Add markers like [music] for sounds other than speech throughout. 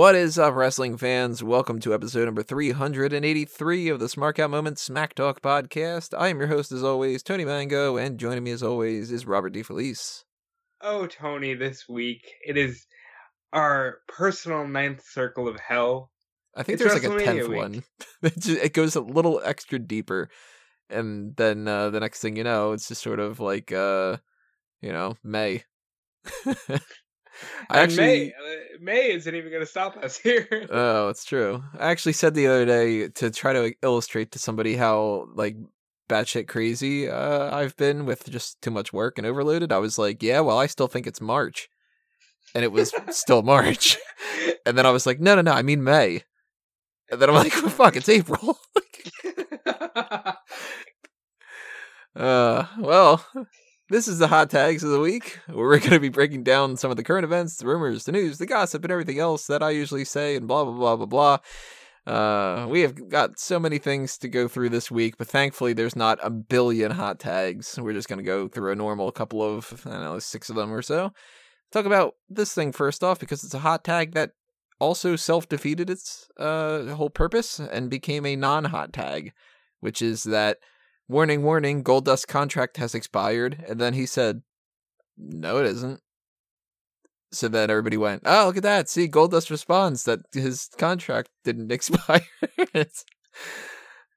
What is up, wrestling fans? Welcome to episode number 383 of the Smark Out Moment Smack Talk podcast. I am your host, as always, Tony Mango, and joining me, as always, is Robert DeFelice. Oh, Tony, this week it is our personal ninth circle of hell. I think It's there's like a tenth week. one. [laughs] it, just, it goes a little extra deeper, and then uh, the next thing you know, it's just sort of like, uh, you know, May. [laughs] I And actually, May, uh, May isn't even going to stop us [laughs] here. Oh, it's true. I actually said the other day to try to illustrate to somebody how like batshit crazy uh, I've been with just too much work and overloaded. I was like, yeah, well, I still think it's March, and it was still March. [laughs] And then I was like, no, no, no, I mean May. And then I'm like, well, fuck, it's April. [laughs] uh, well, this is the hot tags of the week, where we're [laughs] going to be breaking down some of the current events, the rumors, the news, the gossip, and everything else that I usually say, and blah blah blah blah blah. Uh, we have got so many things to go through this week, but thankfully there's not a billion hot tags. We're just going to go through a normal couple of, I don't know, six of them or so. Talk about this thing first off because it's a hot tag that also self-defeated its uh whole purpose and became a non-hot tag, which is that warning warning Goldust contract has expired and then he said no it isn't. So then everybody went, "Oh, look at that. See, Goldust responds that his contract didn't [laughs] expire." it's,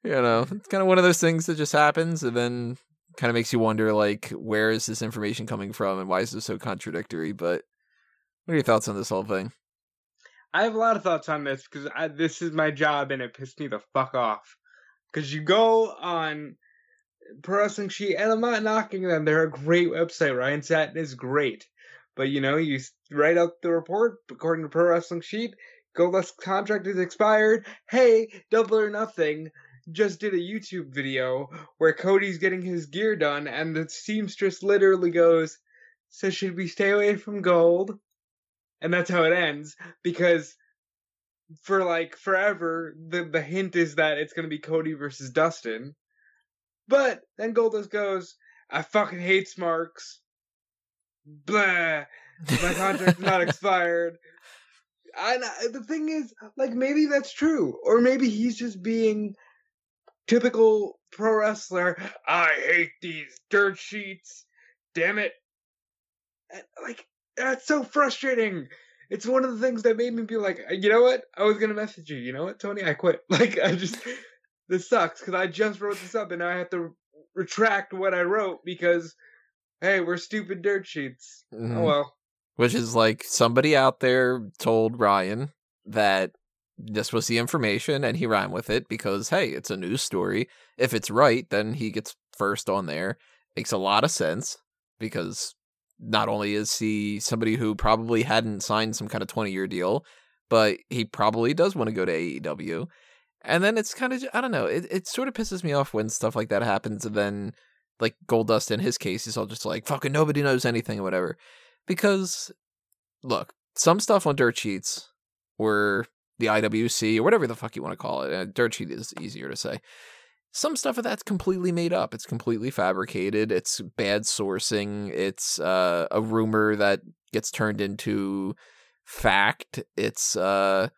you know, it's kind of one of those things that just happens and then kind of makes you wonder like where is this information coming from and why is this so contradictory, but what are your thoughts on this whole thing? I have a lot of thoughts on this because this is my job and it pissed me the fuck off. Because you go on Pro Wrestling Sheet, and I'm not knocking them. They're a great website. Ryan Satin is great. But you know, you write out the report according to Pro Wrestling Sheet. Goldust contract is expired. Hey, double or nothing. Just did a YouTube video where Cody's getting his gear done, and the seamstress literally goes, "So should we stay away from gold?" And that's how it ends because for like forever, the the hint is that it's gonna be Cody versus Dustin. But then Goldust goes, "I fucking hate Smarks." Blah. My contract's not [laughs] expired. And I, the thing is, like, maybe that's true, or maybe he's just being typical pro wrestler. I hate these dirt sheets. Damn it! And, like, that's so frustrating. It's one of the things that made me be like, you know what? I was gonna message you. You know what, Tony? I quit. [laughs] Like, I just this sucks because I just wrote this up and now I have to retract what I wrote because hey, we're stupid dirt sheets. Mhm. Oh well. Which is like somebody out there told Ryan that this was the information and he ran with it because hey, it's a news story. If it's right, then he gets first on there. Makes a lot of sense because not only is he somebody who probably hadn't signed some kind of 20 year deal, but he probably does want to go to AEW. And then it's kind of, I don't know, it, it sort of pisses me off when stuff like that happens. And then, like Goldust in his case, he's all just like, fucking nobody knows anything or whatever. Because, look, some stuff on dirt sheets or the IWC or whatever the fuck you want to call it, uh, dirt sheet is easier to say. Some stuff of that's completely made up. It's completely fabricated. It's bad sourcing. It's uh, a rumor that gets turned into fact. It's uh,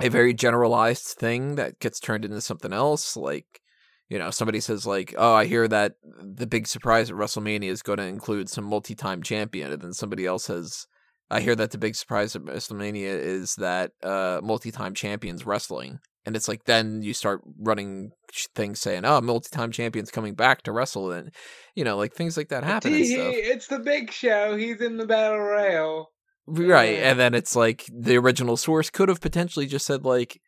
a very generalized thing that gets turned into something else. Like, you know, somebody says like, "Oh, I hear that the big surprise at WrestleMania is going to include some multi-time champion," and then somebody else says, "I hear that the big surprise at WrestleMania is that uh, multi-time champions wrestling." And it's like then you start running things saying, "Oh, multi-time champions coming back to wrestle," and you know, like things like that happen Tee-hee, it's the big show. He's in the battle royal. Right. And then it's like the original source could have potentially just said like,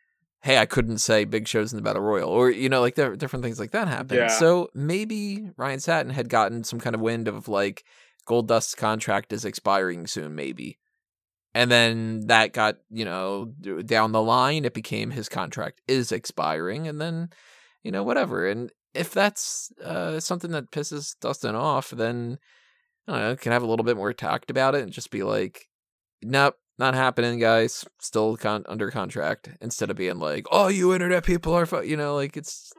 "Hey, I couldn't say big shows in the battle royal," or you know, like there different things like that happen. Yeah. So maybe Ryan Satin had gotten some kind of wind of like Goldust's contract is expiring soon, maybe, and then that got you know down the line, it became his contract is expiring, and then you know whatever. And if that's uh, something that pisses Dustin off, then I don't know, can have a little bit more tact about it and just be like, nope, not happening, guys. Still con- under contract. Instead of being like, oh, you internet people are, fu-, you know, like it's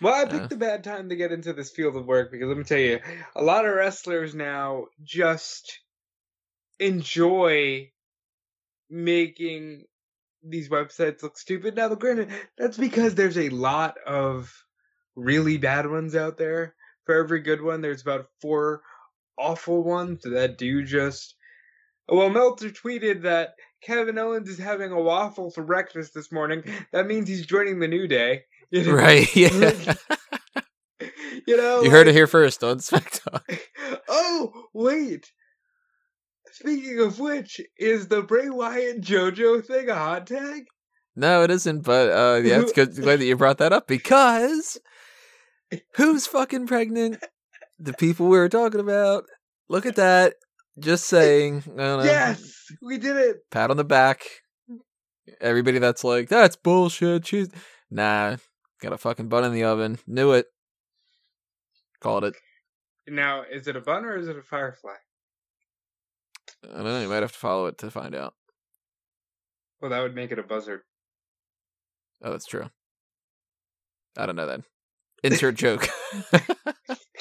Well, I Uh. picked a bad time to get into this field of work because let me tell you, a lot of wrestlers now just enjoy making these websites look stupid. Now, granted, that's because there's a lot of really bad ones out there. For every good one, there's about four awful ones that do just. Well, Meltzer tweeted that Kevin Owens is having a waffle for breakfast this morning. That means he's joining the New Day. [laughs] You know? Right. [laughs] Yeah. [laughs] you know, you heard it here first on Smack Talk. oh, wait. Speaking of which, is the Bray Wyatt JoJo thing a hot tag? No, it isn't. But uh, yeah, it's good. Glad that you brought that up because who's fucking pregnant? The people we were talking about. Look at that. Just saying. I don't know. Yes, we did it. Pat on the back. Everybody that's like, that's bullshit. She's nah. Got a fucking bun in the oven. Knew it. Called it. Now, is it a bun or is it a firefly? I don't know. You might have to follow it to find out. Well, that would make it a buzzard. Oh, that's true. I don't know then. Insert joke. [laughs]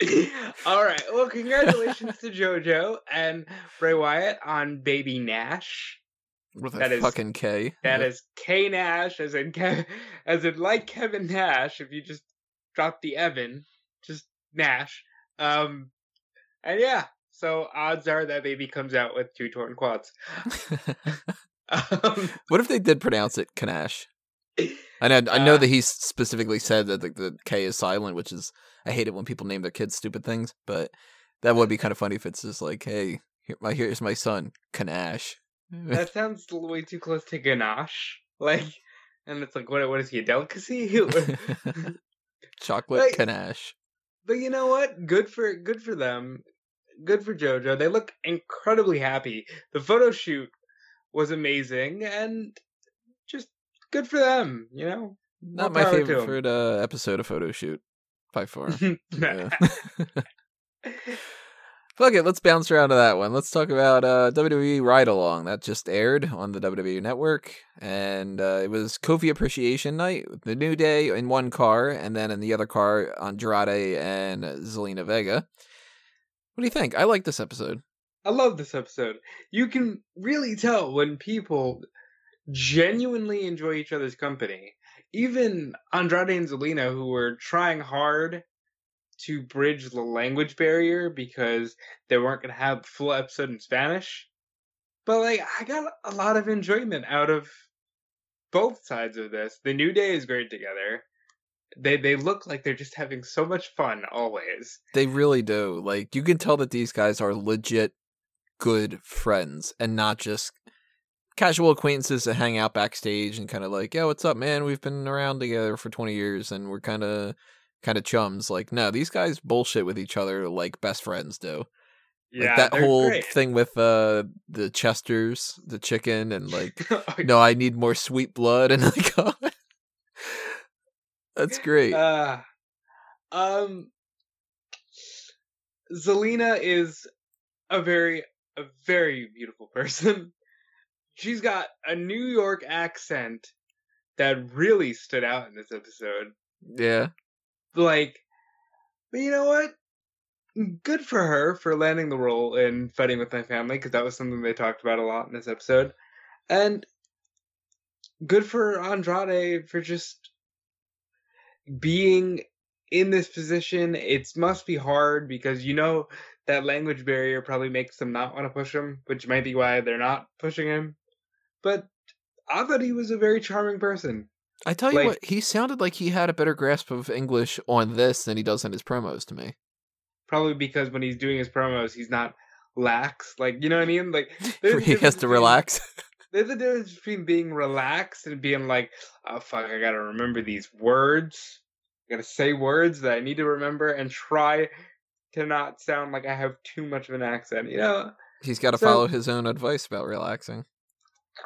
[laughs] All right. Well, congratulations to JoJo and Bray Wyatt on baby Nash. With That is- fucking K. That Yeah. is K Nash, as in Kev- as in like Kevin Nash. If you just drop the Evan, just Nash. Um, and yeah. So odds are that baby comes out with two torn quads. [laughs] [laughs] Um, what if they did pronounce it Kanash? I know. I know Uh, that he specifically said that the, the K is silent, which is I hate it when people name their kids stupid things. But that would be kind of funny if it's just like, hey, here, my here's my son, Kanash. that [laughs] sounds way too close to ganache. [laughs] Like, and it's like, what? What is he? A delicacy? [laughs] Chocolate Like- Kanash. But you know what? Good for good for them. Good for JoJo. They look incredibly happy. The photo shoot was amazing, and good for them. You know, Not more my power to 'em. favorite uh, episode of photo shoot by far. [laughs] [laughs] Fuck it, let's bounce around to that one. Let's talk about uh, WWE Ride Along. That just aired on the WWE Network, and uh, it was Kofi Appreciation Night with the New Day in one car, and then in the other car, Andrade and Zelina Vega. What do you think? I like this episode. I love this episode. You can really tell when people genuinely enjoy each other's company. Even Andrade and Zelina, who were trying hard to bridge the language barrier because they weren't going to have full episode in Spanish. But, like, I got a lot of enjoyment out of both sides of this. The New Day is great together. They they look like they're just having so much fun always. They really do. Like you can tell that these guys are legit good friends and not just casual acquaintances that hang out backstage and kind of like, "Yeah, what's up, man? We've been around together for 20 years and we're kind of kind of chums." Like, no, these guys bullshit with each other like best friends do. Yeah, like that whole great. thing with uh the Chesters, the chicken and like, [laughs] Oh, "No, I need more sweet blood." And like [laughs] That's great. Uh, um, Zelina is a very, a very beautiful person. She's got a New York accent that really stood out in this episode. yeah. Like, but you know what? Good for her for landing the role in Fighting with My Family because that was something they talked about a lot in this episode, and good for Andrade for just being in this position. It must be hard because you know that language barrier probably makes them not want to push him, which might be why they're not pushing him. But I thought he was a very charming person. I tell you Like- what, he sounded like he had a better grasp of English on this than he does in his promos to me. Probably because when he's doing his promos, he's not lax. Like you know what I mean? Like [laughs] he has to relax. [laughs] There's a difference between being relaxed and being like, oh fuck, I gotta remember these words. I gotta say words that I need to remember and try to not sound like I have too much of an accent. You know? He's got to So- follow his own advice about relaxing.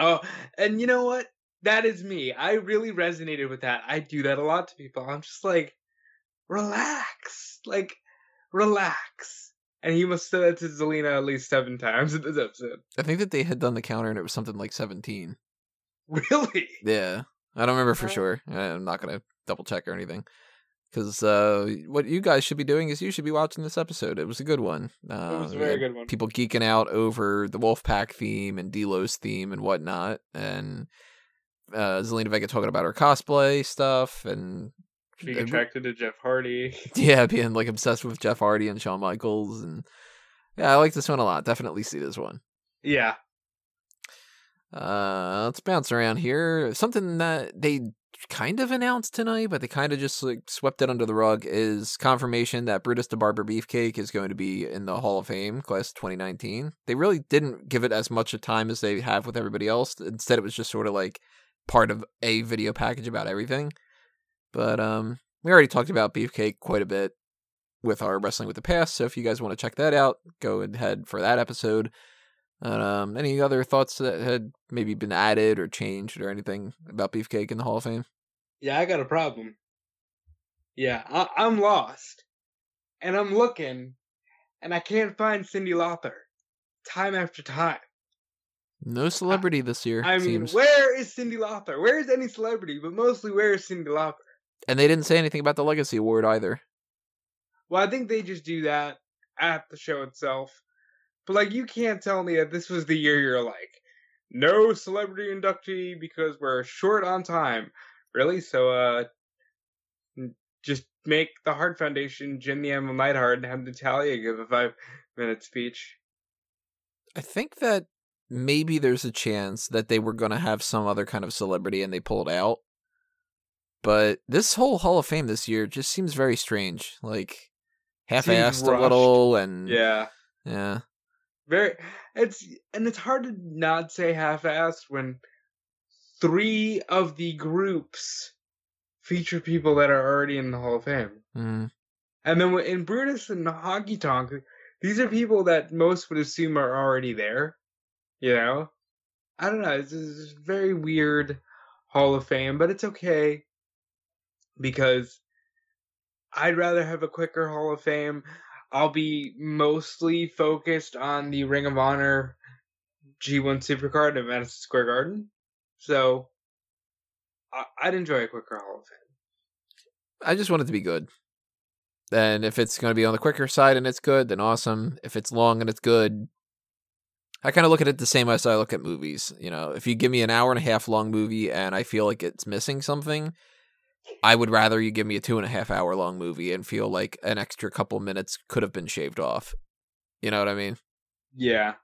Oh, and you know what? That is me. I really resonated with that. I do that a lot to people. I'm just like, relax. Like, relax. And he must say that to Zelina at least seven times in this episode. I think that they had done the counter and it was something like 17. [laughs] Really? Yeah. I don't remember for sure. I'm not going to double check or anything. Because uh, what you guys should be doing is you should be watching this episode. It was a good one. Uh, it was a very good one. People geeking out over the Wolfpac theme and Delos theme and whatnot, and uh, Zelina Vega talking about her cosplay stuff and Being uh, attracted to Jeff Hardy. [laughs] [laughs] yeah, being like obsessed with Jeff Hardy and Shawn Michaels, and yeah, I like this one a lot. Definitely see this one. Yeah. Uh, let's bounce around here. Something that they kind of announced tonight, but they kind of just like swept it under the rug is confirmation that Brutus the Barber Beefcake is going to be in the Hall of Fame class 2019. They really didn't give it as much of time as they have with everybody else. Instead, it was just sort of like part of a video package about everything. But um, we already talked about Beefcake quite a bit with our Wrestling with the Past. So if you guys want to check that out, go ahead for that episode. Um, any other thoughts that had maybe been added or changed or anything about Beefcake in the Hall of Fame? Yeah, I got a problem. Yeah, I- I'm lost. And I'm looking, and I can't find Cyndi Lauper. Time after time. No celebrity this year, I mean, seems. where is Cyndi Lauper? Where is any celebrity? But mostly, where is Cyndi Lauper? And they didn't say anything about the Legacy Award either. Well, I think they just do that at the show itself. But like, you can't tell me that this was the year you're like, no celebrity inductee because we're short on time. Really? So, uh, just make the Hart Foundation Jim the Animal Neidhart and have Natalya give a five minute speech. I think that maybe there's a chance that they were going to have some other kind of celebrity and they pulled out. But this whole Hall of Fame this year just seems very strange. Like half-assed a little and Yeah. yeah. Very, it's, and it's hard to not say half assed when three of the groups feature people that are already in the Hall of Fame. Mm. And then in Brutus and Honky Tonk, these are people that most would assume are already there. You know? I don't know. It's, a very weird Hall of Fame, but it's okay because I'd rather have a quicker Hall of Fame. I'll be mostly focused on the Ring of Honor G1 Supercard at Madison Square Garden. So I- I'd enjoy a quicker Hall of Fame. I just want it to be good. And if it's going to be on the quicker side and it's good, then awesome. If it's long and it's good, I kind of look at it the same as I look at movies. You know, if you give me an hour and a half long movie and I feel like it's missing something, I would rather you give me a two and a half hour long movie and feel like an extra couple minutes could have been shaved off. You know what I mean? Yeah.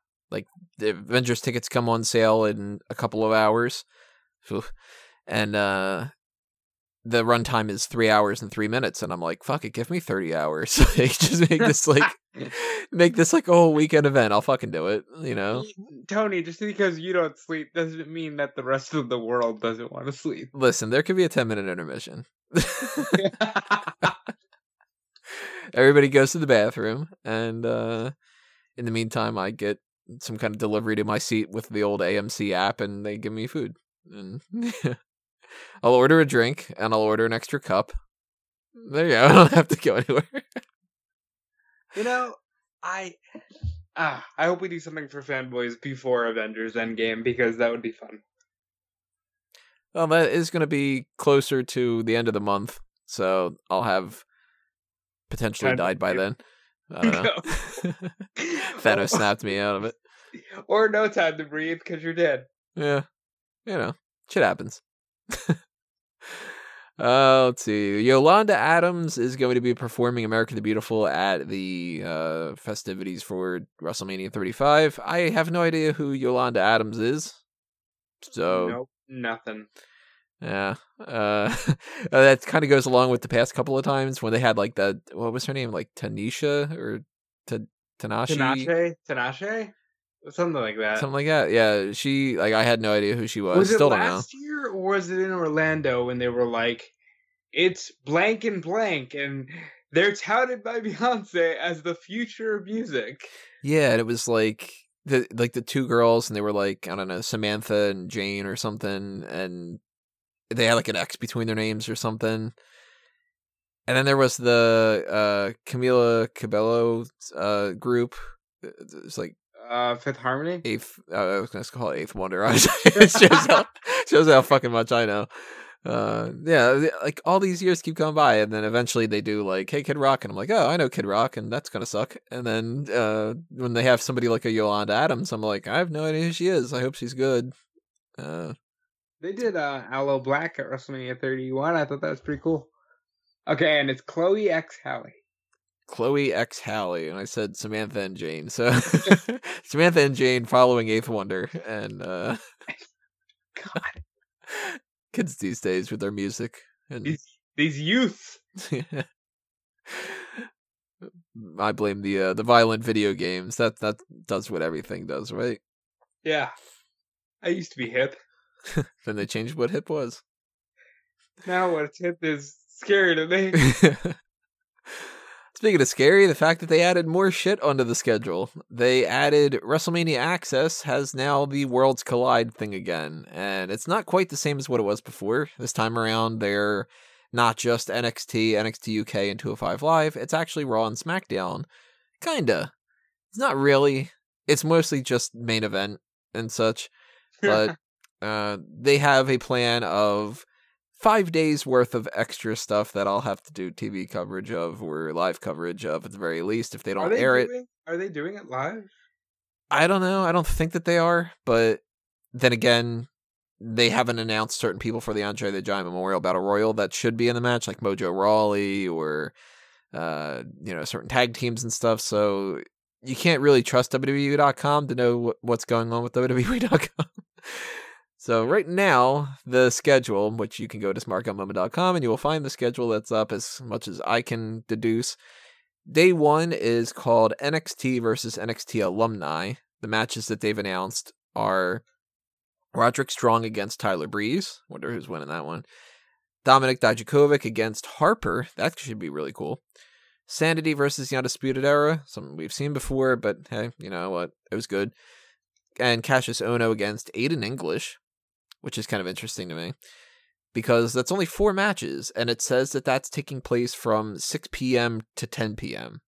The Avengers tickets come on sale in a couple of hours, and uh, the runtime is three hours and three minutes, and I'm like, fuck it, give me thirty hours. [laughs] just make this like [laughs] make this like a whole weekend event. I'll fucking do it. You know. Tony, just because you don't sleep doesn't mean that the rest of the world doesn't want to sleep. Listen, there could be a ten minute intermission. [laughs] Everybody goes to the bathroom, and uh, in the meantime, I get some kind of delivery to my seat with the old AMC app, and they give me food. And [laughs] I'll order a drink, and I'll order an extra cup. There you go. [laughs] I don't have to go anywhere. you know, I ah, I hope we do something for fanboys before Avengers Endgame because that would be fun. well, that is going to be closer to the end of the month, so I'll have potentially died by then. I don't know. [laughs] [laughs] Thanos snapped me out of it. or no time to breathe because you're dead. Yeah. You know, shit happens. [laughs] uh, let's see. Yolanda Adams is going to be performing America the Beautiful at the uh, festivities for WrestleMania 35. I have no idea who Yolanda Adams is. So, nope, nothing. Yeah. Uh, [laughs] that kind of goes along with the past couple of times when they had like the, what was her name? Like Tanisha or Ta Tanashi? Tanache, Tanache, something like that. Something like that. Yeah. She, like, I had no idea who she was. was it Still don't know. last year or was it in Orlando when they were like, it's blank and blank, and they're touted by Beyonce as the future of music. Yeah, and it was like the like the two girls, and they were like I don't know Samantha and Jane or something, and they had like an X between their names or something. And then there was the uh Camila Cabello uh group. It's like Uh, Fifth Harmony. eighth. Uh, I was gonna call it Eighth Wonder. it [laughs] shows how shows how fucking much I know. uh, yeah, like all these years keep going by, and then eventually they do like, "Hey, Kid Rock," and I'm like, "Oh, I know Kid Rock," and that's gonna suck. And then uh, when they have somebody like a Yolanda Adams, I'm like, I have no idea who she is. I hope she's good. Uh, They did uh, Aloe Blacc at WrestleMania 31. I thought that was pretty cool. Okay, and it's Chloe x Halle. Chloe x Halle, and I said Samantha and Jane. So [laughs] [laughs] Samantha and Jane following Eighth Wonder, and uh, [laughs] God, kids these days with their music and these these youths. I blame the uh, the violent video games. That that does what everything does, right? Yeah, I used to be hip. [laughs] Then they changed what hip was. Now what hip is scary to me. [laughs] Speaking of scary, the fact that they added more shit onto the schedule. They added WrestleMania Access has now the Worlds Collide thing again, and it's not quite the same as what it was before. This time around, they're not just NXT, NXT UK, and 205 Live. It's actually Raw and SmackDown. Kinda. It's not really. It's mostly just main event and such. But [laughs] uh, they have a plan of five days worth of extra stuff that I'll have to do TV coverage of or live coverage of at the very least if they don't they air it. Are they doing it live? I don't know. I don't think that they are, but then again, they haven't announced certain people for the Andre the Giant Memorial Battle Royal that should be in the match, like Mojo Rawley or uh, you know, certain tag teams and stuff. So you can't really trust WWE.com to know what's going on with WWE.com. [laughs] so right now, the schedule, which you can go to smarkoutmoment.com and you will find the schedule that's up as much as I can deduce. Day one is called NXT versus NXT alumni. The matches that they've announced are Roderick Strong against Tyler Breeze. Wonder who's winning that one. Dominic Dijakovic against Harper. That should be really cool. Sanity versus the Undisputed Era. Something we've seen before, but hey, you know what? It was good. And Kassius Ohno against Aiden English, which is kind of interesting to me because that's only four matches, and it says that that's taking place from 6 p.m. to 10 p.m.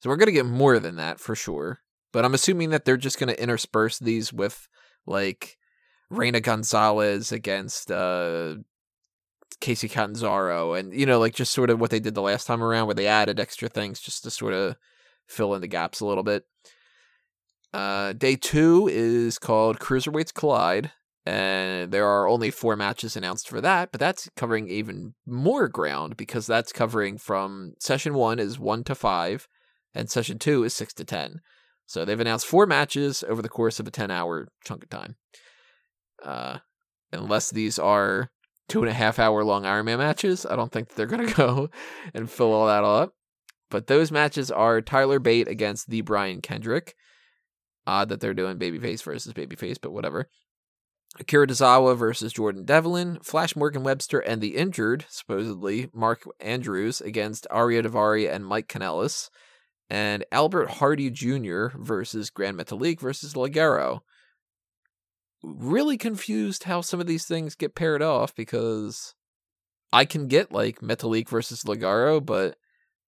So we're going to get more than that for sure. But I'm assuming that they're just going to intersperse these with like Reina Gonzalez against uh, Kacy Catanzaro, and you know, like just sort of what they did the last time around, where they added extra things just to sort of fill in the gaps a little bit. Uh, day two is called Cruiserweights Collide, and there are only four matches announced for that, but that's covering even more ground because that's covering from session one is one to five, and session two is six to ten. So they've announced four matches over the course of a ten hour chunk of time. Uh, unless these are two and a half hour long Iron Man matches, I don't think they're gonna [laughs] go and fill all that all up. But those matches are Tyler Bate against the Brian Kendrick. Odd that they're doing babyface versus babyface, but whatever. Akira Tozawa versus Jordan Devlin, Flash Morgan Webster and the injured, supposedly, Mark Andrews against Ariya Daivari and Mike Kanellis, and Albert Hardy Jr. versus Grand Metalik versus Ligero. Really confused how some of these things get paired off because I can get like Metalik versus Ligero, but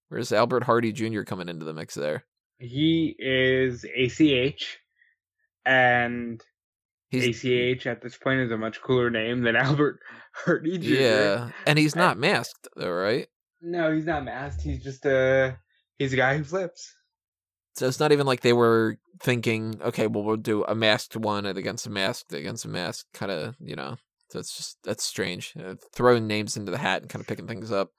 where's Albert Hardy Jr. coming into the mix there? He is ACH, and He's ACH at this point is a much cooler name than [laughs] Albert Hardy Jr. yeah, and he's not masked though, right? No, he's not masked. He's just a he's a guy who flips. So it's not even like they were thinking, okay, well, we'll do a masked one against a masked against a mask, kind of, you know. So it's just that's strange. Uh, throwing names into the hat and kind of picking things up.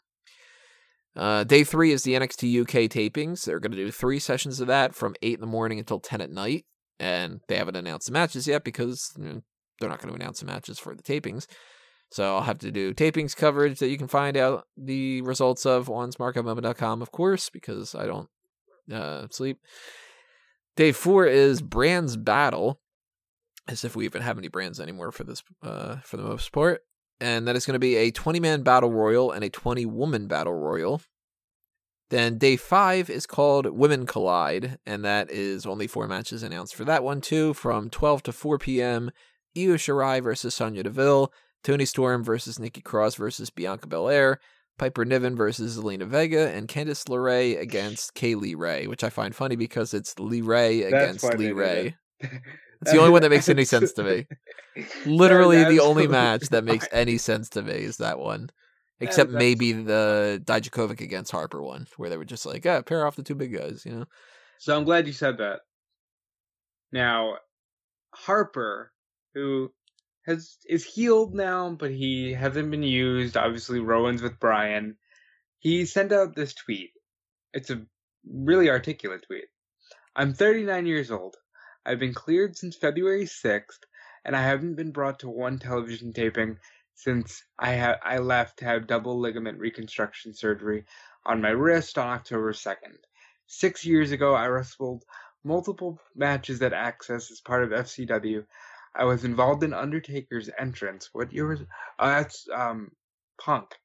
Uh, day three is the NXT UK tapings. They're going to do three sessions of that from eight in the morning until ten at night, and they haven't announced the matches yet because you know, they're not going to announce the matches for the tapings. So I'll have to do tapings coverage that you can find out the results of on smarkoutmoment.com, of course, because I don't uh, sleep. Day four is Brands Battle, as if we even have any brands anymore for this, uh, for the most part. And that is going to be a 20 man battle royal and a 20 woman battle royal. Then day five is called Women Collide, and that is only four matches announced for that one too, from 12 to 4 p.m. Io Shirai versus Sonya Deville, Toni Storm versus Nikki Cross versus Bianca Belair, Piper Niven versus Zelina Vega, and Candice LeRae against Kay Lee Ray, which I find funny because it's Lee Ray against Lee Ray. [laughs] It's the only one that makes any sense to me. Literally the only [laughs] match that makes any sense to me is that one. Except is maybe the Dijakovic against Harper one, where they were just like, yeah, pair off the two big guys, you know? So I'm glad you said that. Now, Harper, who has is healed now, but he hasn't been used. Obviously, Rowan's with Brian. He sent out this tweet. It's a really articulate tweet. I'm 39 years old. I've been cleared since February 6th, and I haven't been brought to one television taping since I ha- I left to have double ligament reconstruction surgery on my wrist on October 2nd. Six years ago, I wrestled multiple matches at Access as part of FCW. I was involved in Undertaker's entrance. What year was? Oh, that's um, Punk.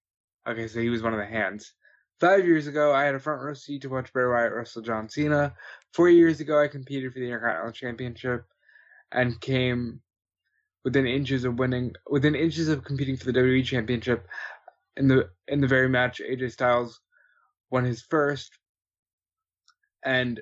Okay, so he was one of the hands. Five years ago, I had a front row seat to watch Bray Wyatt wrestle John Cena. Four years ago, I competed for the Intercontinental Championship and came within inches of winning, within inches of competing for the WWE Championship. In the in the very match, AJ Styles won his first, and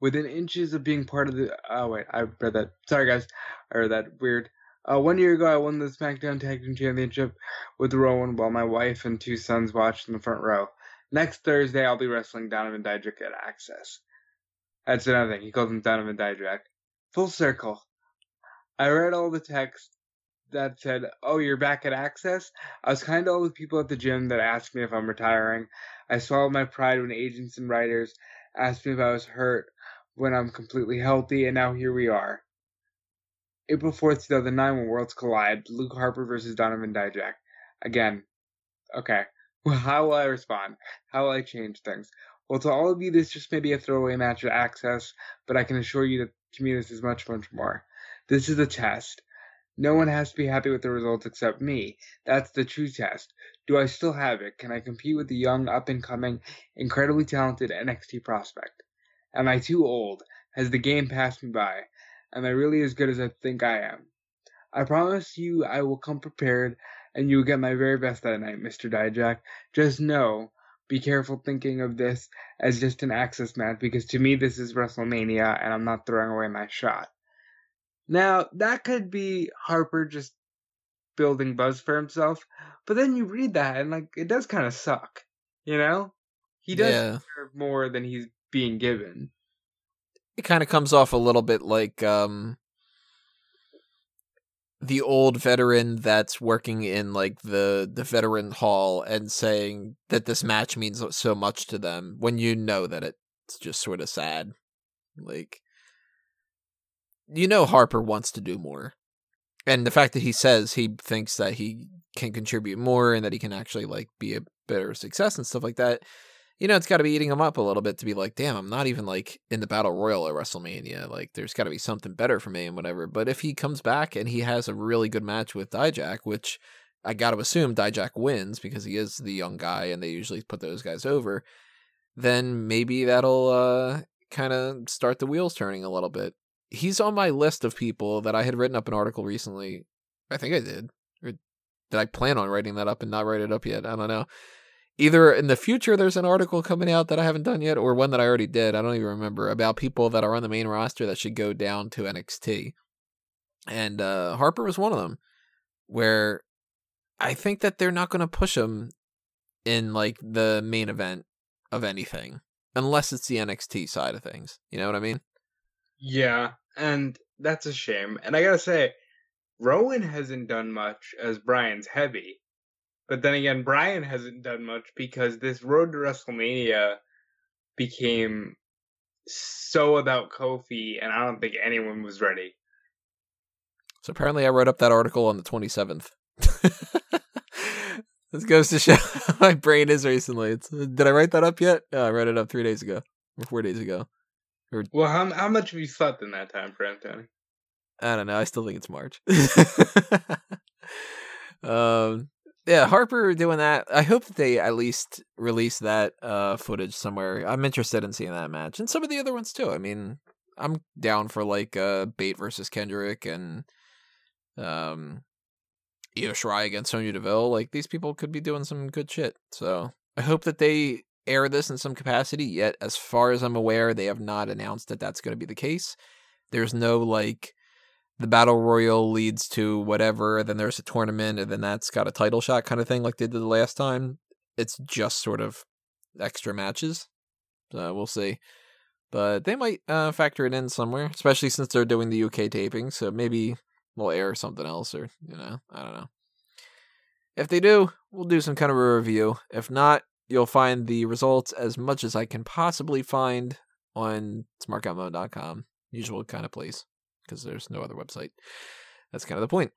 within inches of being part of the. Oh wait, I read that. Sorry guys, I read that weird. Uh, one year ago, I won the SmackDown Tag Team Championship with Rowan while my wife and two sons watched in the front row. Next Thursday, I'll be wrestling Donovan Dijak at Access. That's another thing. He calls him Donovan Dijak. Full circle. I read all the text that said, "Oh, you're back at Access." I was kind to all the people at the gym that asked me if I'm retiring. I swallowed my pride when agents and writers asked me if I was hurt when I'm completely healthy, and now here we are. April 4th, 2009, when Worlds Collide, Luke Harper versus Donovan Dijak. Again, okay. Well, [laughs] how will I respond? How will I change things? Well, to all of you, this just may be a throwaway match at Access, but I can assure you that to is much, much more. This is a test. No one has to be happy with the results except me. That's the true test. Do I still have it? Can I compete with the young, up and coming, incredibly talented NXT prospect? Am I too old? Has the game passed me by? Am I really as good as I think I am? I promise you I will come prepared and you will get my very best that night, Mr. Dijak. Just know, be careful thinking of this as just an access match because to me this is WrestleMania and I'm not throwing away my shot. Now, that could be Harper just building buzz for himself, but then you read that and like it does kind of suck, you know? He does Yeah. deserve more than he's being given. It kind of comes off a little bit like um the old veteran that's working in like the the veteran hall and saying that this match means so much to them when you know that it's just sort of sad. Like you know Harper wants to do more. And the fact that he says he thinks that he can contribute more and that he can actually like be a better success and stuff like that, you know, it's got to be eating him up a little bit to be like, damn, I'm not even like in the battle royal at WrestleMania. Like, there's got to be something better for me and whatever. But if he comes back and he has a really good match with Dijak, which I got to assume Dijak wins because he is the young guy and they usually put those guys over, then maybe that'll uh, kind of start the wheels turning a little bit. He's on my list of people that I had written up an article recently. I think I did. Or did I plan on writing that up and not write it up yet? I don't know either in the future there's an article coming out that I haven't done yet, or one that I already did. I don't even remember about people that are on the main roster that should go down to NXT. And uh, Harper was one of them, where I think that they're not going to push him in like the main event of anything, unless it's the NXT side of things. You know what I mean? Yeah, and that's a shame. And I gotta say, Rowan hasn't done much as Brian's heavy. But then again, Brian hasn't done much because this road to WrestleMania became so about Kofi, and I don't think anyone was ready. So apparently, I wrote up that article on the 27th. [laughs] this goes to show [laughs] how my brain is recently. It's, did I write that up yet? No, I wrote it up three days ago or four days ago. Well, how how much have you slept in that time, for Tony? I don't know. I still think it's March. [laughs] um, yeah, Harper doing that. I hope that they at least release that uh, footage somewhere. I'm interested in seeing that match and some of the other ones too. I mean, I'm down for like uh, Bate versus Kendrick and um, Io Shirai against Sonya Deville. Like these people could be doing some good shit. So I hope that they air this in some capacity. Yet, as far as I'm aware, they have not announced that that's going to be the case. There's no like the battle royal leads to whatever, then there's a tournament, and then that's got a title shot kind of thing, like they did the last time. It's just sort of extra matches. So we'll see. But they might uh, factor it in somewhere, especially since they're doing the UK taping. So maybe we'll air something else, or you know, I don't know. If they do, we'll do some kind of a review. If not, you'll find the results as much as I can possibly find on smartgutmo.com, usual kind of place, because there's no other website. That's kind of the point.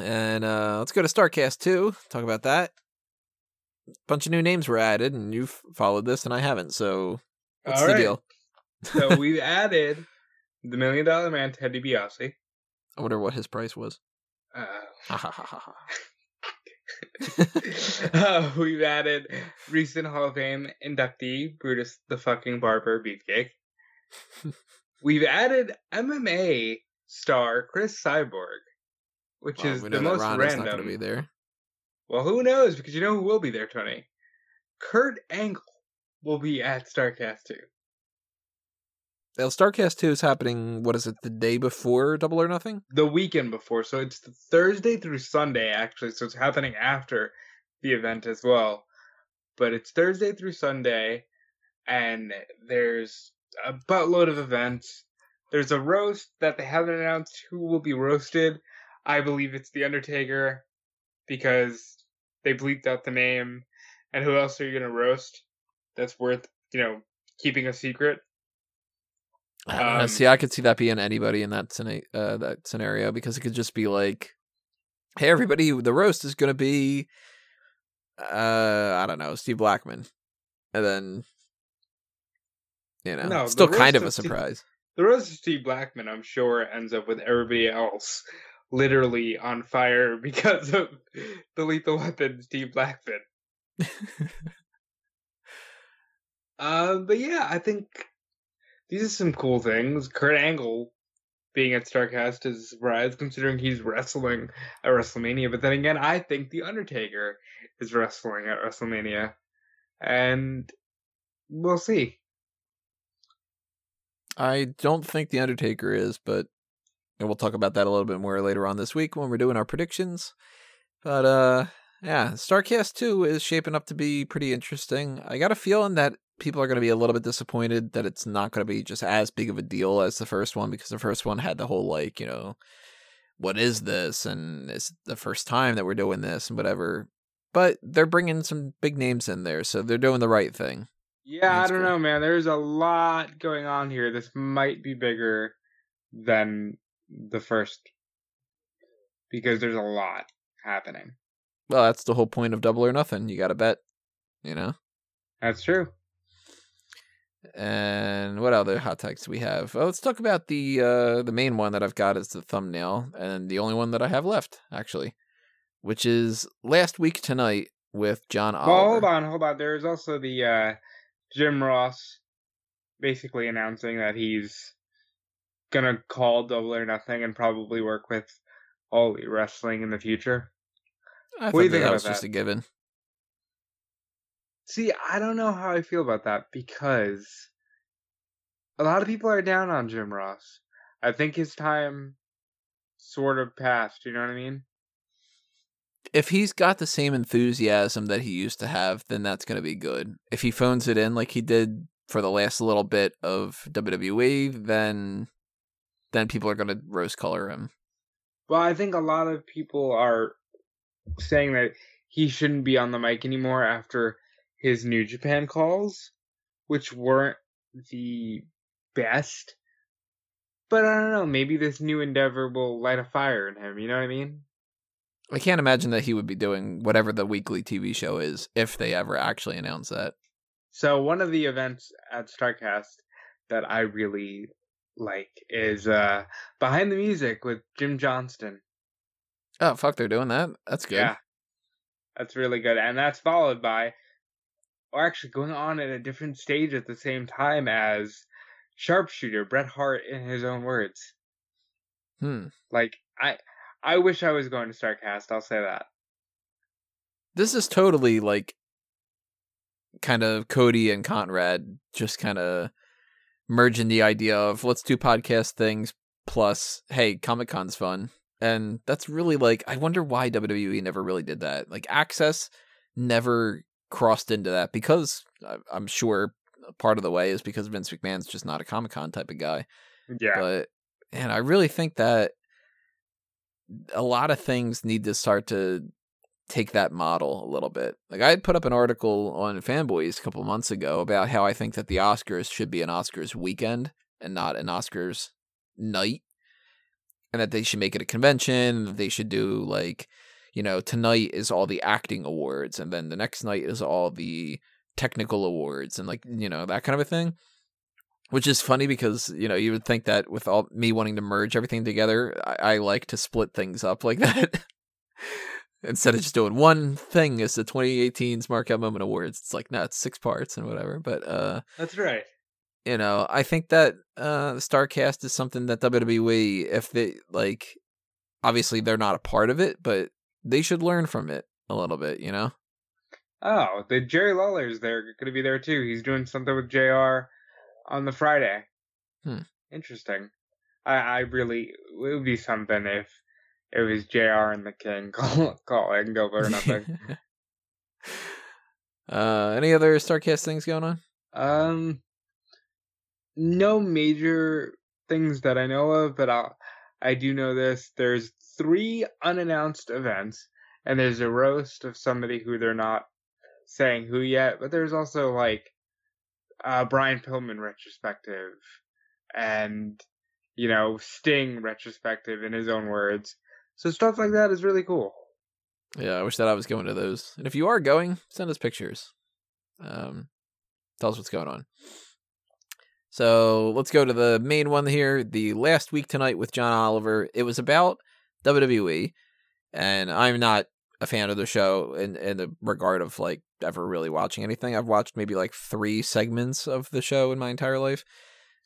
And uh, let's go to StarCast 2, talk about that. A bunch of new names were added, and you've followed this, and I haven't. So, what's All the right. deal? so [laughs] we've added the Million Dollar Man, Teddy DiBiase. I wonder what his price was. Uh, [laughs] uh, we've added recent Hall of Fame inductee Brutus the fucking Barber Beefcake. [laughs] we've added MMA star Cris Cyborg, which Well, is the most Ronda's not random. to be there. Well, who knows? Because you know who will be there, Tony. Kurt Angle will be at Starcast 2. StarCast 2 is happening, what is it, the day before Double or Nothing? The weekend before, so it's Thursday through Sunday actually, so it's happening after the event as well. But it's Thursday through Sunday, and there's a buttload of events. There's a roast that they haven't announced who will be roasted. I believe it's The Undertaker because they bleeped out the name. And who else are you going to roast that's worth, you know, keeping a secret? I. Um, see, I could see that being anybody in that scena- uh, that scenario because it could just be like, "Hey, everybody, the roast is going to be, uh, I don't know, Steve Blackman," and then, you know, No, still kind roast of a of Steve- surprise. The roast of Steve Blackman, I'm sure, ends up with everybody else literally on fire [laughs] because of the lethal weapon, Steve Blackman. [laughs] Um, but yeah, I think these are some cool things. Kurt Angle being at Starcast is a surprise considering he's wrestling at WrestleMania. But then again, I think The Undertaker is wrestling at WrestleMania. And we'll see. I don't think the Undertaker is, but and we'll talk about that a little bit more later on this week when we're doing our predictions. But uh yeah, Starcast 2 is shaping up to be pretty interesting. I got a feeling that people are going to be a little bit disappointed that it's not going to be just as big of a deal as the first one because the first one had the whole like, you know, what is this and it's the first time that we're doing this and whatever. But they're bringing some big names in there, so they're doing the right thing. Yeah, I don't cool. know, man. There's a lot going on here. This might be bigger than the first because there's a lot happening. Well, that's the whole point of double or nothing. You got to bet, you know? That's true. And what other hot takes we have? Well, let's talk about the uh the main one that I've got is the thumbnail, and the only one that I have left actually, which is last week tonight with John Oliver. Well, hold on, hold on. There's also the uh, Jim Ross basically announcing that he's gonna call Double or Nothing and probably work with All Wrestling in the future. I what thought do you that, think that was just that? a given. See, I don't know how I feel about that because a lot of people are down on Jim Ross. I think his time sort of passed. You know what I mean? If he's got the same enthusiasm that he used to have, then that's going to be good. If he phones it in like he did for the last little bit of WWE, then then people are going to rose color him. Well, I think a lot of people are saying that he shouldn't be on the mic anymore after his New Japan calls, which weren't the best. But I don't know, maybe this new endeavor will light a fire in him, you know what I mean? I can't imagine that he would be doing whatever the weekly TV show is if they ever actually announce that. So one of the events at Starcast that I really like is uh Behind the Music with Jim Johnston. Oh fuck, they're doing that. That's good. Yeah. That's really good. And that's followed by or actually going on at a different stage at the same time as Sharpshooter, Bret Hart in his own words. Hmm. Like I I wish I was going to Starcast, I'll say that. This is totally like kind of Cody and Conrad just kind of merging the idea of let's do podcast things plus hey, Comic Con's fun. And that's really like I wonder why WWE never really did that. Like Access never crossed into that because I'm sure part of the way is because Vince McMahon's just not a Comic Con type of guy. Yeah. But and I really think that a lot of things need to start to take that model a little bit. Like I had put up an article on Fanboys a couple months ago about how I think that the Oscars should be an Oscars weekend and not an Oscars night. And that they should make it a convention, that they should do like, you know, tonight is all the acting awards and then the next night is all the technical awards and like, you know, that kind of a thing. Which is funny because, you know, you would think that with all me wanting to merge everything together, I, I like to split things up like [laughs] that. Instead of just doing one thing as the 2018 Smart Moment Awards, it's like, no, it's six parts and whatever. But uh That's right you know, I think that uh Starcast is something that WWE, if they like, obviously they're not a part of it, but they should learn from it a little bit, you know. Oh, the Jerry Lawler's there going to be there too. He's doing something with Jr. on the Friday. Hmm. Interesting. I, I really it would be something if it was Jr. and the King [laughs] call, calling over nothing. [laughs] uh, any other Starcast things going on? Um, no major things that I know of, but i I do know this. There's three unannounced events, and there's a roast of somebody who they're not saying who yet, but there's also like a Brian Pillman retrospective and you know Sting retrospective in his own words. So stuff like that is really cool. Yeah, I wish that I was going to those. And if you are going, send us pictures. Um, tell us what's going on. So let's go to the main one here. The last week tonight with John Oliver. It was about WWE, and I'm not a fan of the show in in the regard of like ever really watching anything. I've watched maybe like three segments of the show in my entire life,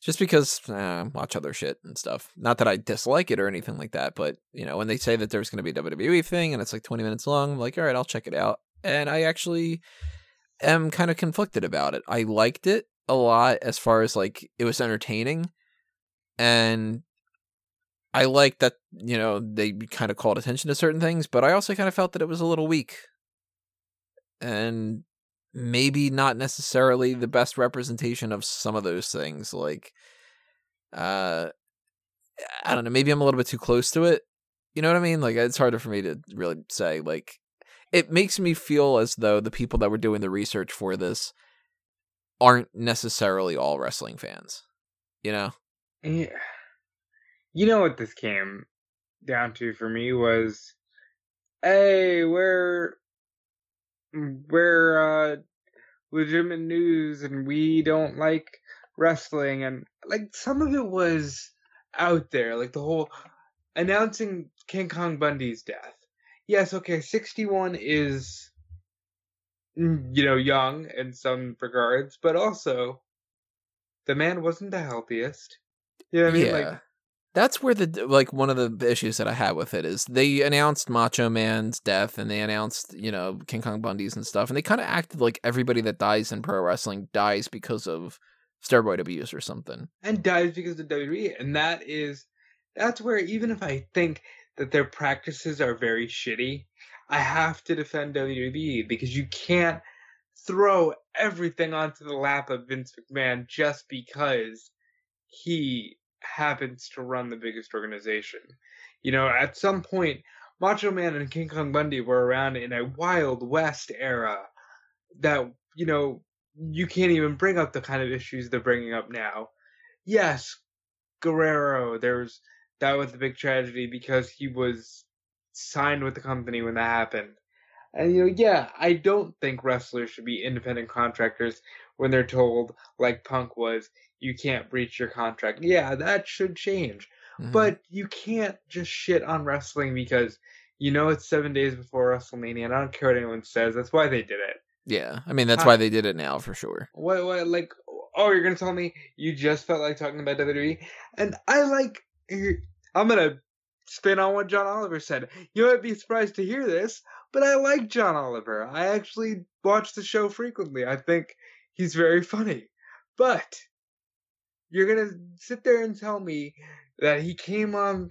just because uh, watch other shit and stuff. Not that I dislike it or anything like that, but you know when they say that there's going to be a WWE thing and it's like 20 minutes long, I'm like, all right, I'll check it out. And I actually am kind of conflicted about it. I liked it a lot as far as like it was entertaining and I like that, you know, they kind of called attention to certain things, but I also kind of felt that it was a little weak. And maybe not necessarily the best representation of some of those things like uh I don't know, maybe I'm a little bit too close to it. You know what I mean? Like it's harder for me to really say like it makes me feel as though the people that were doing the research for this aren't necessarily all wrestling fans. You know? Yeah. You know what this came down to for me was hey, we're we're uh legitimate news and we don't like wrestling and like some of it was out there, like the whole announcing King Kong Bundy's death. Yes, okay, 61 is Mm, Mm, you know, young in some regards, but also the man wasn't the healthiest. You know what I mean? Yeah. Like that's where the like one of the issues that I had with it is they announced Macho Man's death and they announced you know King Kong Bundy's and stuff and they kind of acted like everybody that dies in pro wrestling dies because of steroid abuse or something and dies because of WWE and that is that's where even if I think that their practices are very shitty, I have to defend WWE because you can't throw everything onto the lap of Vince McMahon just because he happens to run the biggest organization. You know, at some point, Macho Man and King Kong Bundy were around in a Wild West era that, you know, you can't even bring up the kind of issues they're bringing up now. Yes, Guerrero, there's that was the big tragedy because he was signed with the company when that happened. And you know, yeah, I don't think wrestlers should be independent contractors when they're told, like Punk was, you can't breach your contract. Yeah, that should change. Mm-hmm. But you can't just shit on wrestling because you know it's seven days before WrestleMania, and I don't care what anyone says. That's why they did it. Yeah, I mean that's why they did it now for sure. What? What? Like, oh, you're gonna tell me you just felt like talking about WWE? And I like. I'm gonna spin on what John Oliver said. You might be surprised to hear this, but I like John Oliver. I actually watch the show frequently. I think he's very funny. But you're gonna sit there and tell me that he came on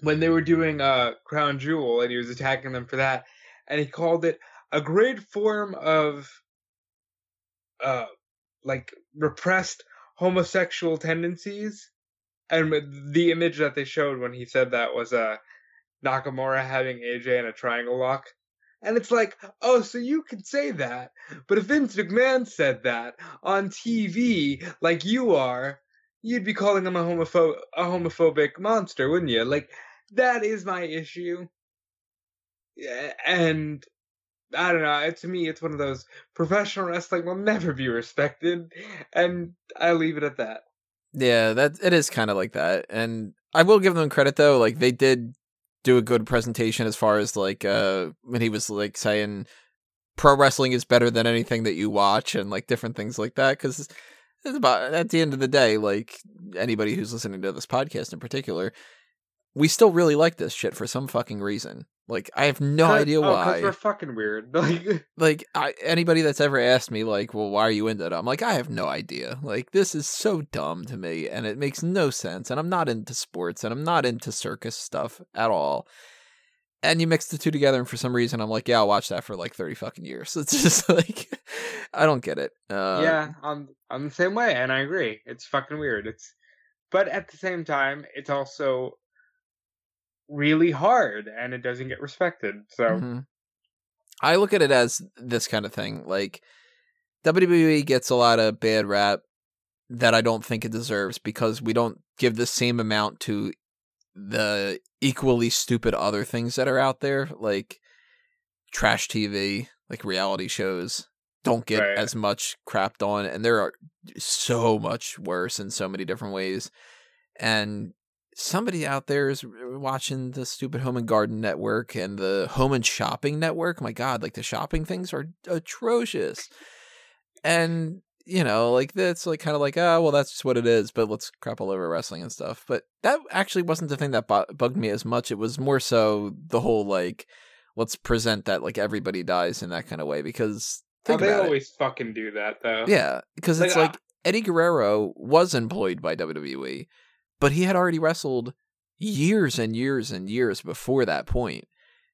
when they were doing uh Crown Jewel and he was attacking them for that, and he called it a great form of uh like repressed homosexual tendencies. And the image that they showed when he said that was uh Nakamura having AJ in a triangle lock. And it's like, oh, so you can say that. But if Vince McMahon said that on TV, like you are, you'd be calling him a homopho- a homophobic monster, wouldn't you? Like, that is my issue. And I don't know. To me, it's one of those professional wrestling will never be respected, and I leave it at that. Yeah, that it is kind of like that, and I will give them credit though. Like they did do a good presentation as far as like uh when he was like saying pro wrestling is better than anything that you watch and like different things like that because it's about at the end of the day like anybody who's listening to this podcast in particular we still really like this shit for some fucking reason like i have no idea oh, why. we're fucking weird. [laughs] Like like I, anybody that's ever asked me like well why are you into it i'm like i have no idea. Like this is so dumb to me and it makes no sense and i'm not into sports and i'm not into circus stuff at all. And you mix the two together and for some reason i'm like yeah i'll watch that for like 30 fucking years. [laughs] It's just like i don't get it. Uh, yeah i'm i'm the same way and i agree. It's fucking weird. It's but at the same time it's also really hard and it doesn't get respected. So mm-hmm. I look at it as this kind of thing. Like WWE gets a lot of bad rap that I don't think it deserves because we don't give the same amount to the equally stupid other things that are out there, like trash TV, like reality shows don't get right. as much crapped on and there are so much worse in so many different ways and somebody out there is uh, watching the stupid home and garden network and the home and shopping network. My God, like the shopping things are atrocious. And you know, like that's like kind of like, oh, well, that's just what it is. But let's crap all over wrestling and stuff. But that actually wasn't the thing that bugged me as much. It was more so the whole like, let's present that like everybody dies in that kind of way because oh, they always it. fucking do that though. Yeah, because it's like, like Eddie Guerrero was employed by WWE but he had already wrestled years and years and years before that point.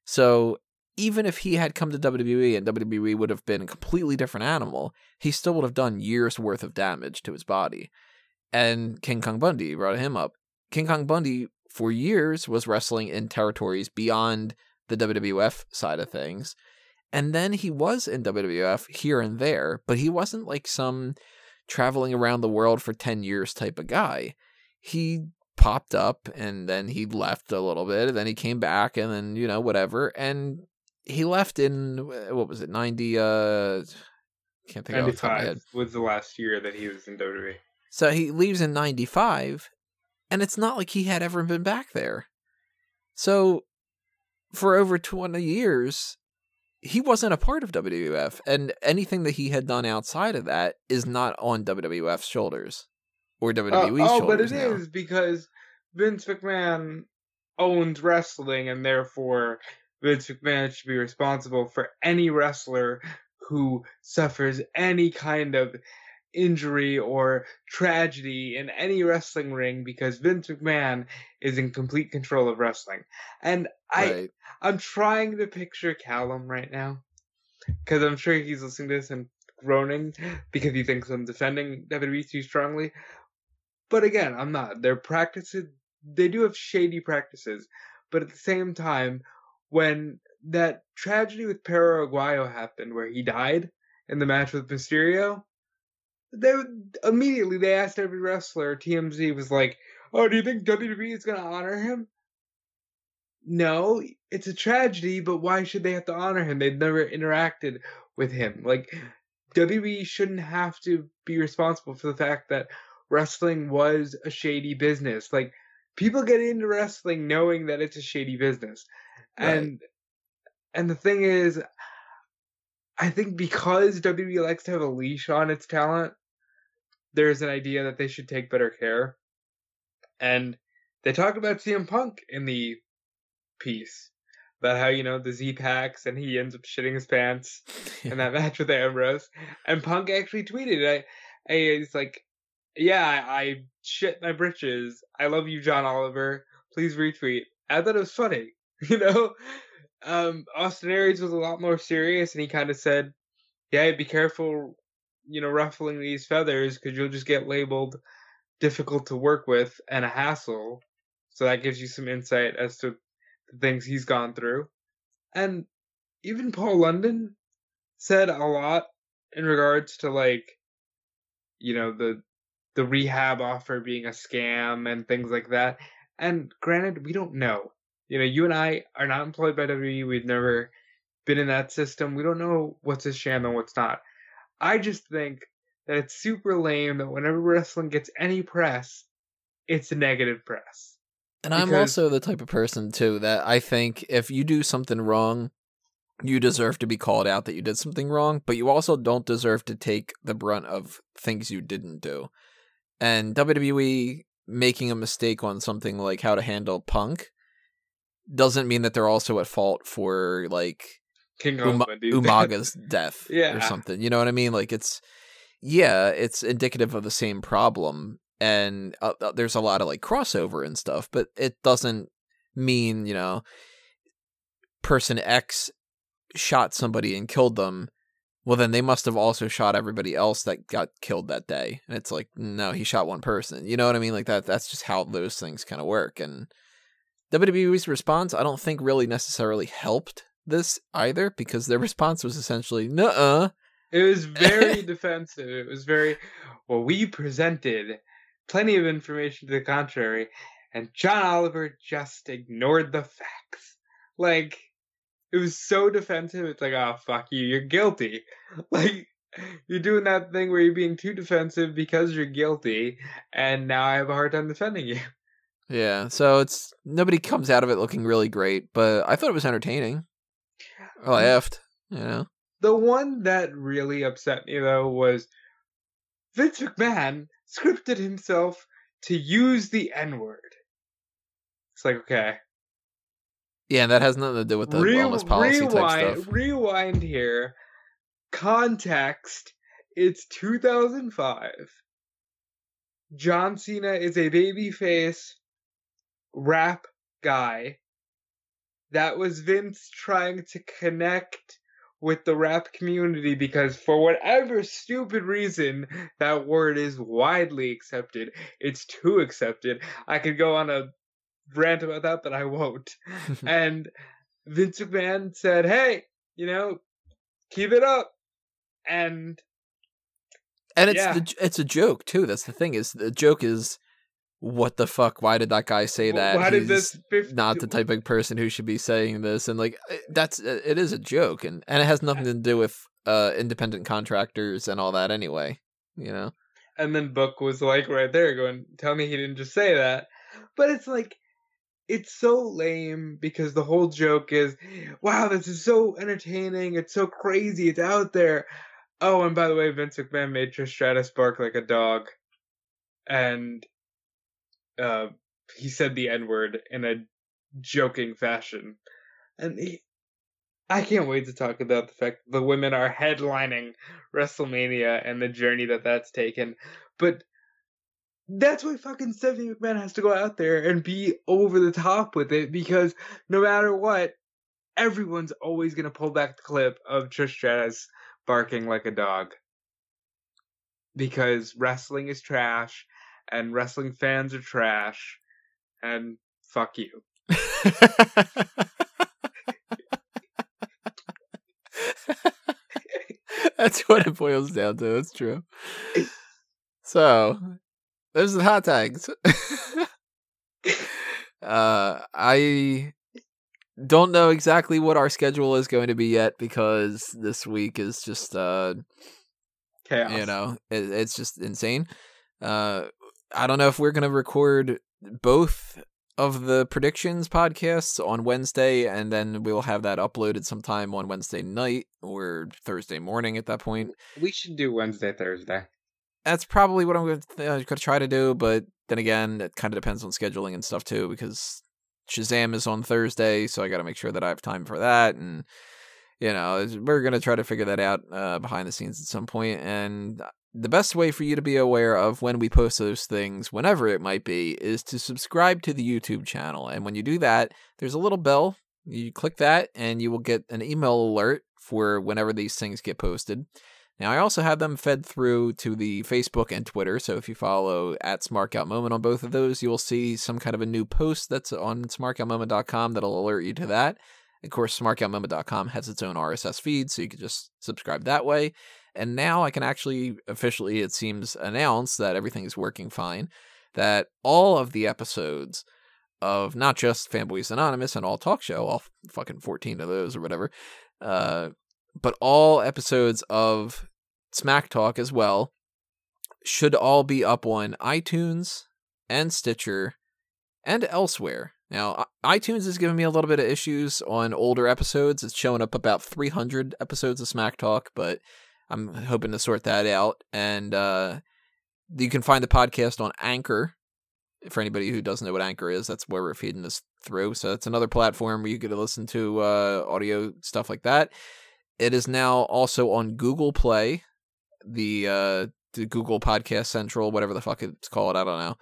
So even if he had come to WWE and WWE would have been a completely different animal, he still would have done years worth of damage to his body. And King Kong Bundy brought him up. King Kong Bundy, for years, was wrestling in territories beyond the WWF side of things. And then he was in WWF here and there, but he wasn't like some traveling around the world for 10 years type of guy he popped up and then he left a little bit and then he came back and then you know whatever and he left in what was it 90 uh can't think of my head. Was the last year that he was in WWE so he leaves in 95 and it's not like he had ever been back there. So for over 20 years he wasn't a part of WWF and anything that he had done outside of that is not on WWF's shoulders or WWE's uh, oh, but it now. is because Vince McMahon owns wrestling, and therefore Vince McMahon should be responsible for any wrestler who suffers any kind of injury or tragedy in any wrestling ring because Vince McMahon is in complete control of wrestling. And I right. I'm trying to picture Callum right now because I'm sure he's listening to this and groaning because he thinks I'm defending WWE too strongly. But again, I'm not. Their practices, they do have shady practices. But at the same time, when that tragedy with Perro Aguayo happened, where he died in the match with Mysterio, they immediately they asked every wrestler. TMZ was like, "Oh, do you think WWE is going to honor him?" No, it's a tragedy, but why should they have to honor him? They've never interacted with him. Like WWE shouldn't have to be responsible for the fact that wrestling was a shady business. Like people get into wrestling knowing that it's a shady business. Right. And and the thing is I think because WWE likes to have a leash on its talent, there's an idea that they should take better care. And they talk about CM Punk in the piece about how you know the Z packs and he ends up shitting his pants [laughs] in that match with Ambrose. And Punk actually tweeted, "I, I it's like, yeah, I, shit my britches. I love you, John Oliver. Please retweet. I thought it was funny. [laughs] You know, um, Austin Aries was a lot more serious, and he kind of said, "Yeah, be careful, you know, ruffling these feathers because you'll just get labeled difficult to work with and a hassle." So that gives you some insight as to the things he's gone through, and even Paul London said a lot in regards to like, you know, the the rehab offer being a scam and things like that. And granted, we don't know. You know, you and I are not employed by WWE. We've never been in that system. We don't know what's a sham and what's not. I just think that it's super lame that whenever wrestling gets any press, it's negative press. And I'm also the type of person too that I think if you do something wrong, you deserve to be called out that you did something wrong, but you also don't deserve to take the brunt of things you didn't do. And WWE making a mistake on something like how to handle Punk doesn't mean that they're also at fault for like King dude. [laughs] Umaga's death or something. You know what I mean? Like it's yeah, it's indicative of the same problem and uh, uh, there's a lot of like crossover and stuff, but it doesn't mean, you know, person X shot somebody and killed them. Well, then they must have also shot everybody else that got killed that day. And it's like, no, he shot one person. You know what I mean? Like that. That's just how those things kind of work. And WWE's response, I don't think really necessarily helped this either because their [laughs] response was essentially, "Nuh-uh." It was [laughs] very defensive. It was very well. We presented plenty of information to the contrary, and John Oliver just ignored the facts. Like it was so defensive. It's like, oh fuck you, you're guilty. [laughs] Like you're doing that thing where you're being too defensive because you're guilty, and now I have a hard time defending you. [laughs] Yeah. So it's nobody comes out of it looking really great, but I thought it was entertaining. I laughed. You know. The one that really upset me though was Vince McMahon scripted himself to use the N word. It's like okay, Yeah, and that has nothing to do with the Re- wellness policy rewind, type stuff. rewind here. Context: It's 2005. John Cena is a babyface rap guy. That was Vince trying to connect with the rap community because for whatever stupid reason that word is widely accepted. It's too accepted. I could go on a rant about that, but I won't. [laughs] and Vince McMahon said, "Hey, you know, keep it up." And And it's Yeah. the, it's a joke too. That's the thing is the joke is what the fuck? Why did that guy say that? why did He's this 50, not the type of person who should be saying this and like eh, that's it is a joke and and it has nothing to do with uh independent contractors and all that anyway, you know. And then Book was like right there going, "Tell me he didn't just say that." But it's like it's so lame because the whole joke is, "Wow, this is so entertaining. It's so crazy. It's out there." Oh, and by the way, Vince McMahon made Trish Stratus bark like a dog, and uh, he said the N word in a joking fashion, and he, I can't wait to talk about the fact that the women are headlining WrestleMania and the journey that that's taken. But that's why fucking Stephanie McMahon has to go out there and be over the top with it because no matter what, everyone's always gonna pull back the clip of Trish Stratus barking like a dog. Because wrestling is trash and wrestling fans are trash and fuck you. [laughs] That's what it boils down to. It's true. So, there's the hot tags. [laughs] uh, I don't know exactly what our schedule is going to be yet because this week is just uh Chaos. you know it, it's just insane uh i don't know if we're gonna record both of the predictions podcasts on wednesday and then we'll have that uploaded sometime on wednesday night or thursday morning at that point We should do Wednesday, Thursday. That's probably what i'm gonna, uh, try to do but then again it kind of depends on scheduling and stuff too because shazam is on thursday so i gotta make sure that i have time for that and you know, we're gonna try to figure that out uh, behind the scenes at some point. point, and the best way for you to be aware of when we post those things, whenever it might be, is to subscribe to the YouTube channel. And when you do that, there's a little bell. You click that, and you will get an email alert for whenever these things get posted. Now, I also have them fed through to the Facebook and Twitter. So if you follow at SmarkOut Moment on both of those, you will see some kind of a new post that's on smarkoutmoment.com that'll alert you to that. Of course, smarkoutmoment.com has its own RSS feed, so you can just subscribe that way. And now I can actually officially, it seems, announce that everything is working fine. That all of the episodes of not just Fanboys Anonymous and All Talk Show, all fucking 14 of those or whatever, uh, but all episodes of Smack Talk as well should all be up on iTunes and Stitcher and elsewhere. Now, iTunes is giving me a little bit of issues on older episodes. It's showing up about 300 episodes of Smack Talk, but I'm hoping to sort that out. And uh, you can find the podcast on Anchor. For anybody who doesn't know what Anchor is, that's where we're feeding this through. So it's another platform where you get to listen to uh, audio stuff like that. It is now also on Google Play, the uh, the Google Podcast Central, whatever the fuck it's called. I don't know.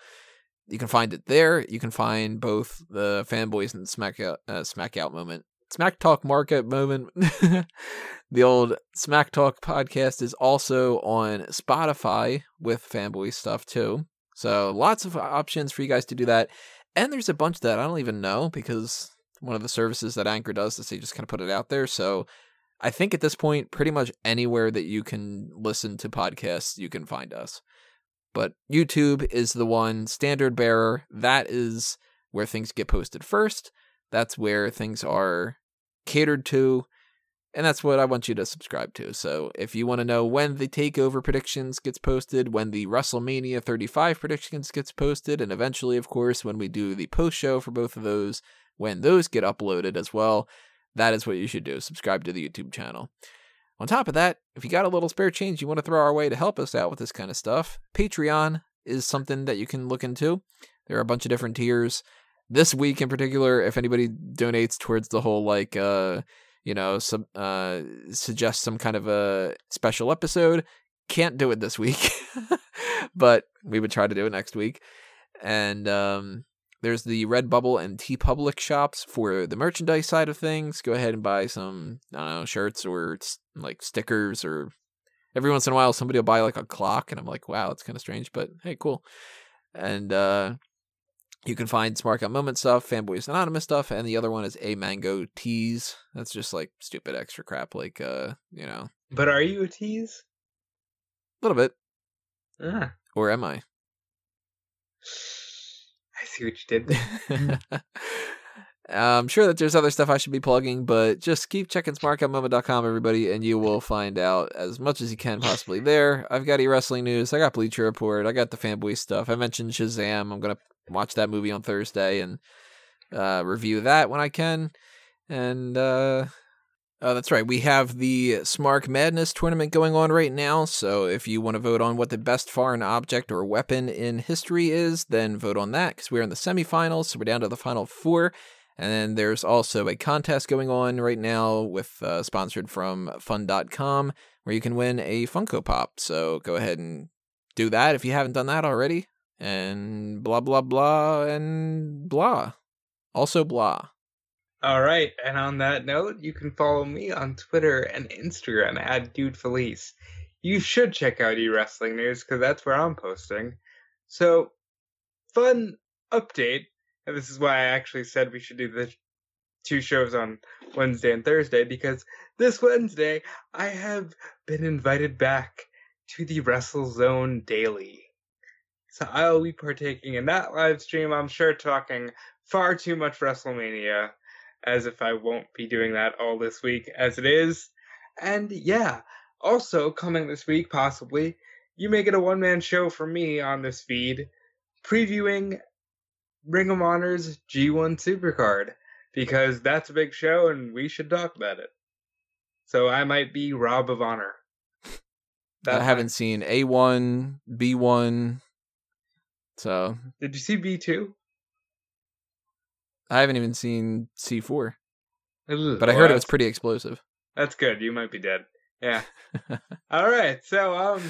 You can find it there. You can find both the fanboys and Smack Out, uh, Smack Out moment, Smack Talk Market moment. [laughs] the old Smack Talk podcast is also on Spotify with fanboy stuff too. So lots of options for you guys to do that. And there's a bunch that I don't even know because one of the services that Anchor does is they just kind of put it out there. So I think at this point, pretty much anywhere that you can listen to podcasts, you can find us. But YouTube is the one standard bearer. That is where things get posted first. That's where things are catered to. And that's what I want you to subscribe to. So if you want to know when the takeover predictions gets posted, when the WrestleMania 35 predictions gets posted, and eventually, of course, when we do the post show for both of those, when those get uploaded as well, that is what you should do. Subscribe to the YouTube channel. On top of that, if you got a little spare change you want to throw our way to help us out with this kind of stuff, Patreon is something that you can look into. There are a bunch of different tiers. This week in particular, if anybody donates towards the whole like uh you know, some uh suggest some kind of a special episode, can't do it this week. [laughs] but we would try to do it next week. And um there's the Redbubble and T TeePublic shops for the merchandise side of things. Go ahead and buy some, I don't know, shirts or like stickers or every once in a while somebody will buy like a clock and I'm like, wow, it's kind of strange, but hey, cool. And uh you can find Smark Out Moment stuff, Fanboys Anonymous stuff, and the other one is a Mango Tease. That's just like stupid extra crap, like uh, you know. But are you a tease? A little bit. Ah. Or am I? I see what you did. there. [laughs] I'm sure that there's other stuff I should be plugging, but just keep checking smarkoutmoment.com, everybody, and you will find out as much as you can possibly there. I've got e wrestling news, I got Bleacher Report, I got the fanboy stuff. I mentioned Shazam. I'm gonna watch that movie on Thursday and uh, review that when I can. And uh, Oh, that's right. We have the Smark Madness tournament going on right now. So if you want to vote on what the best foreign object or weapon in history is, then vote on that because we're in the semifinals. So we're down to the final four. And then there's also a contest going on right now with uh, sponsored from fun.com where you can win a Funko Pop. So go ahead and do that if you haven't done that already. And blah, blah, blah, and blah. Also, blah. All right, and on that note, you can follow me on Twitter and Instagram at Dude Felice. You should check out E Wrestling News because that's where I'm posting. So, fun update, and this is why I actually said we should do the two shows on Wednesday and Thursday because this Wednesday I have been invited back to the Wrestle Zone Daily. So I'll be partaking in that live stream. I'm sure talking far too much WrestleMania as if I won't be doing that all this week as it is. And yeah, also coming this week, possibly, you may get a one man show from me on this feed previewing Ring of Honor's G1 Supercard because that's a big show and we should talk about it. So I might be Rob of Honor. I haven't seen A1, B1. So. Did you see B2? I haven't even seen C4. But I heard it was pretty explosive. That's good. You might be dead. Yeah. [laughs] All right. So, um,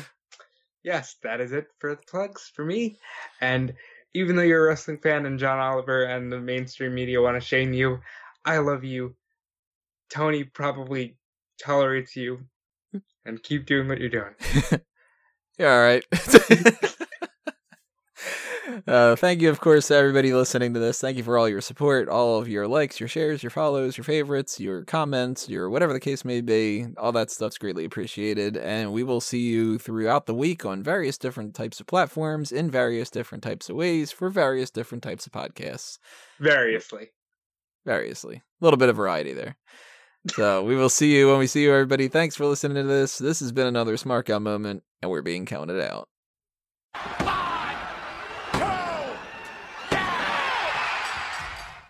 yes, that is it for the plugs for me. And even though you're a wrestling fan and John Oliver and the mainstream media want to shame you, I love you. Tony probably tolerates you. And keep doing what you're doing. [laughs] yeah, all right. [laughs] uh, thank you, of course, to everybody listening to this. Thank you for all your support, all of your likes, your shares, your follows, your favorites, your comments, your whatever the case may be. All that stuff's greatly appreciated. And we will see you throughout the week on various different types of platforms in various different types of ways for various different types of podcasts. Variously. Variously. A little bit of variety there. So we will see you when we see you, everybody. Thanks for listening to this. This has been another Smart Guy moment, and we're being counted out.